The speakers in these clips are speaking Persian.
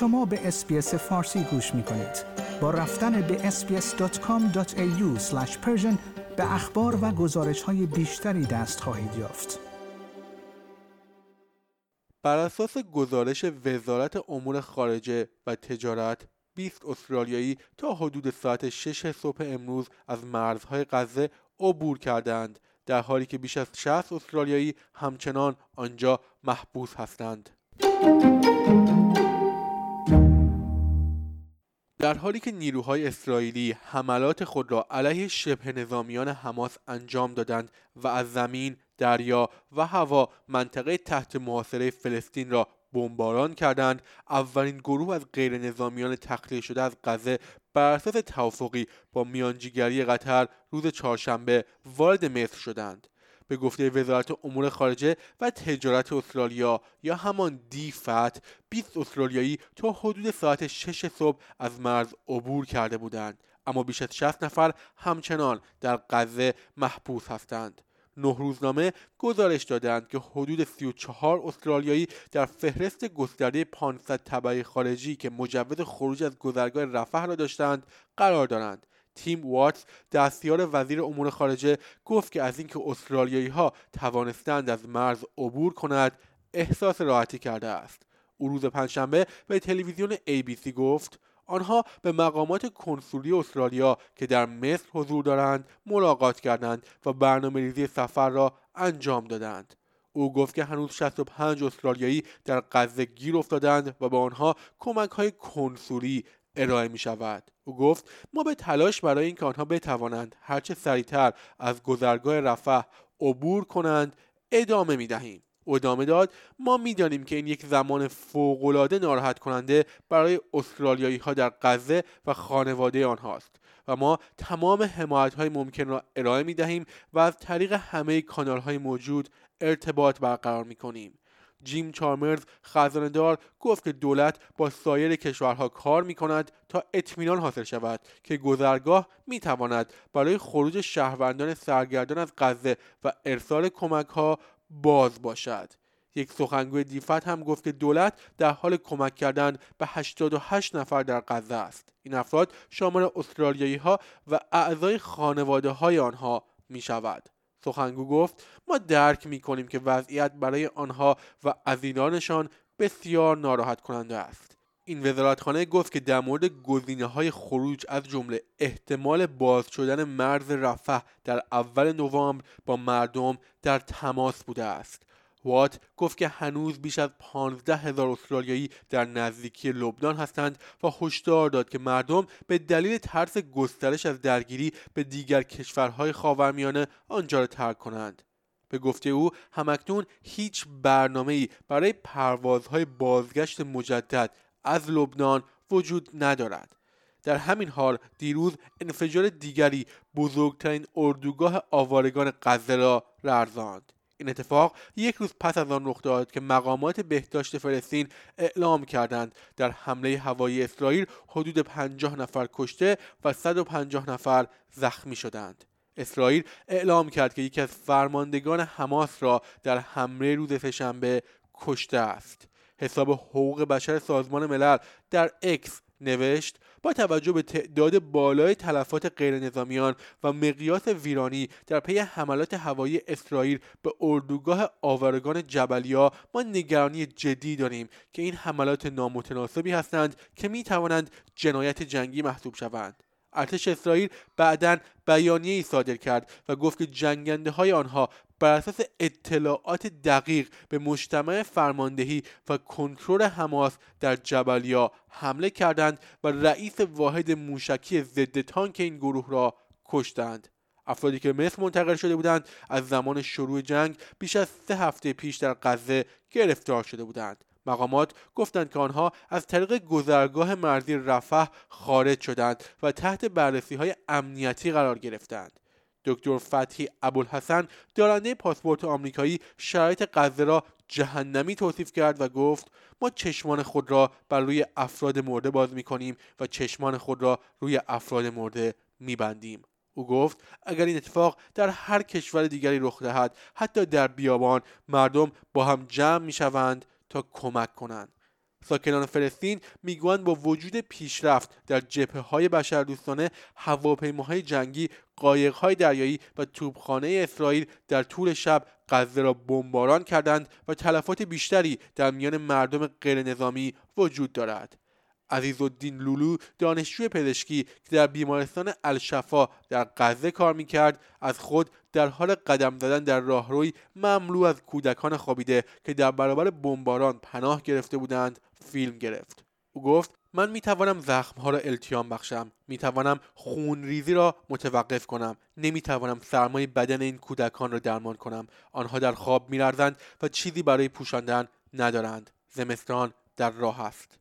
شما به اسپیس فارسی گوش می کنید. با رفتن به sbs.com.au به اخبار و گزارش های بیشتری دست خواهید یافت. بر اساس گزارش وزارت امور خارجه و تجارت 20 استرالیایی تا حدود ساعت 6 صبح امروز از مرزهای غزه عبور کردند در حالی که بیش از 60 استرالیایی همچنان آنجا محبوس هستند. در حالی که نیروهای اسرائیلی حملات خود را علیه شبه نظامیان حماس انجام دادند و از زمین، دریا و هوا منطقه تحت محاصره فلسطین را بمباران کردند اولین گروه از غیر نظامیان تخلیه شده از غزه بر اساس توافقی با میانجیگری قطر روز چهارشنبه وارد مصر شدند. به گفته وزارت امور خارجه و تجارت استرالیا یا همان دیفت 20 استرالیایی تا حدود ساعت 6 صبح از مرز عبور کرده بودند. اما بیش از 60 نفر همچنان در غزه محبوس هستند. نه روزنامه گزارش دادند که حدود 34 استرالیایی در فهرست گسترده 500 تبعی خارجی که مجوز خروج از گذرگاه رفح را داشتند قرار دارند. تیم واتس دستیار وزیر امور خارجه گفت که از اینکه استرالیایی ها توانستند از مرز عبور کند احساس راحتی کرده است. او روز پنجشنبه به تلویزیون ABC گفت آنها به مقامات کنسولی استرالیا که در مصر حضور دارند ملاقات کردند و برنامه ریزی سفر را انجام دادند. او گفت که هنوز 65 استرالیایی در غزه گیر افتادند و به آنها کمک های کنسولی ارائه می شود. او گفت ما به تلاش برای اینکه آنها بتوانند هرچه سریعتر از گذرگاه رفح عبور کنند ادامه می دهیم. او ادامه داد ما می‌دانیم که این یک زمان فوقالعاده ناراحت کننده برای استرالیایی ها در غزه و خانواده آنهاست و ما تمام حمایت های ممکن را ارائه می دهیم و از طریق همه کانال های موجود ارتباط برقرار می کنیم جیم چارمرز خزاندار گفت که دولت با سایر کشورها کار می کند تا اطمینان حاصل شود که گذرگاه می تواند برای خروج شهروندان سرگردان از غزه و ارسال کمک ها باز باشد. یک سخنگوی دیفت هم گفت که دولت در حال کمک کردن به 88 نفر در غزه است. این افراد شامل استرالیایی ها و اعضای خانواده های آنها می شود سخنگو گفت ما درک می کنیم که وضعیت برای آنها و عزیزانشان بسیار ناراحت کننده است. این وزارتخانه گفت که در مورد گزینه های خروج از جمله احتمال باز شدن مرز رفح در اول نوامبر با مردم در تماس بوده است. وات گفت که هنوز بیش از 15 هزار استرالیایی در نزدیکی لبنان هستند و هشدار داد که مردم به دلیل ترس گسترش از درگیری به دیگر کشورهای خاورمیانه آنجا را ترک کنند. به گفته او همکنون هیچ برنامه ای برای پروازهای بازگشت مجدد از لبنان وجود ندارد. در همین حال دیروز انفجار دیگری بزرگترین اردوگاه آوارگان غزه را این اتفاق یک روز پس از آن رخ داد که مقامات بهداشت فلسطین اعلام کردند. در حمله هوایی اسرائیل حدود 50 نفر کشته و 150 نفر زخمی شدند. اسرائیل اعلام کرد که یکی از فرماندگان حماس را در حمله روز سهشنبه کشته است. حساب حقوق بشر سازمان ملل در اکس نوشت با توجه به تعداد بالای تلفات غیر نظامیان و مقیاس ویرانی در پی حملات هوایی اسرائیل به اردوگاه آورگان جبلیا ما نگرانی جدی داریم که این حملات نامتناسبی هستند که می توانند جنایت جنگی محسوب شوند. ارتش اسرائیل بعدا بیانیه ای صادر کرد و گفت که جنگنده های آنها بر اساس اطلاعات دقیق به مجتمع فرماندهی و کنترل حماس در جبلیا حمله کردند و رئیس واحد موشکی ضد تانک این گروه را کشتند. افرادی که مصر منتقل شده بودند از زمان شروع جنگ بیش از سه هفته پیش در غزه گرفتار شده بودند. مقامات گفتند که آنها از طریق گذرگاه مرزی رفح خارج شدند و تحت بررسی های امنیتی قرار گرفتند. دکتر فتحی ابوالحسن دارنده پاسپورت آمریکایی شرایط غزه را جهنمی توصیف کرد و گفت ما چشمان خود را بر روی افراد مرده باز می کنیم و چشمان خود را روی افراد مرده می بندیم. او گفت اگر این اتفاق در هر کشور دیگری رخ دهد حتی در بیابان مردم با هم جمع می شوند تا کمک کنند ساکنان فلسطین می‌گویند با وجود پیشرفت در جبهه های بشردوستانه هواپیماهای جنگی قایقهای دریایی و توپخانه اسرائیل در طول شب غزه را بمباران کردند و تلفات بیشتری در میان مردم غیر نظامی وجود دارد. عزیزالدین لولو دانشجوی پزشکی که در بیمارستان الشفا در غزه کار می‌کرد از خود در حال قدم زدن در راهروی مملو از کودکان خوابیده که در برابر بمباران پناه گرفته بودند. فیلم گرفت. او گفت من می توانم زخم ها را التیام بخشم. می توانم خون ریزی را متوقف کنم. نمی توانم سرمای بدن این کودکان را درمان کنم. آنها در خواب می و چیزی برای پوشاندن ندارند. زمستان در راه است.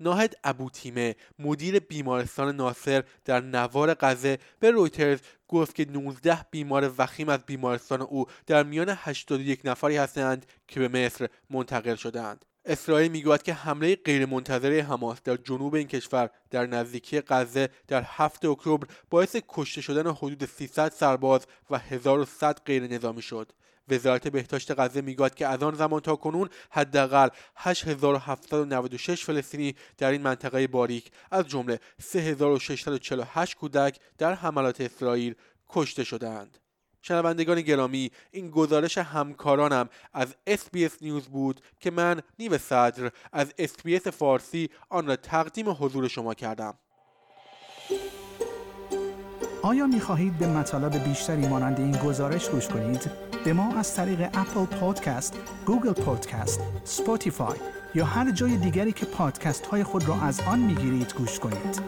ناهد ابوتیمه مدیر بیمارستان ناصر در نوار غزه به رویترز گفت که 19 بیمار وخیم از بیمارستان او در میان 81 نفری هستند که به مصر منتقل شدند اسرائیل می‌گوید که حمله غیرمنتظره حماس در جنوب این کشور در نزدیکی غزه در 7 اکتبر باعث کشته شدن حدود 300 سرباز و 1100 غیر نظامی شد. وزارت بهداشت غزه می‌گوید که از آن زمان تا کنون حداقل 8796 فلسطینی در این منطقه باریک از جمله 3648 کودک در حملات اسرائیل کشته شدند. شنوندگان گرامی این گزارش همکارانم از SBS نیوز بود که من نیو صدر از SBS فارسی آن را تقدیم حضور شما کردم آیا می خواهید به مطالب بیشتری مانند این گزارش گوش کنید؟ به ما از طریق Apple Podcast، Google Podcast، Spotify یا هر جای دیگری که پادکست های خود را از آن می گیرید گوش کنید؟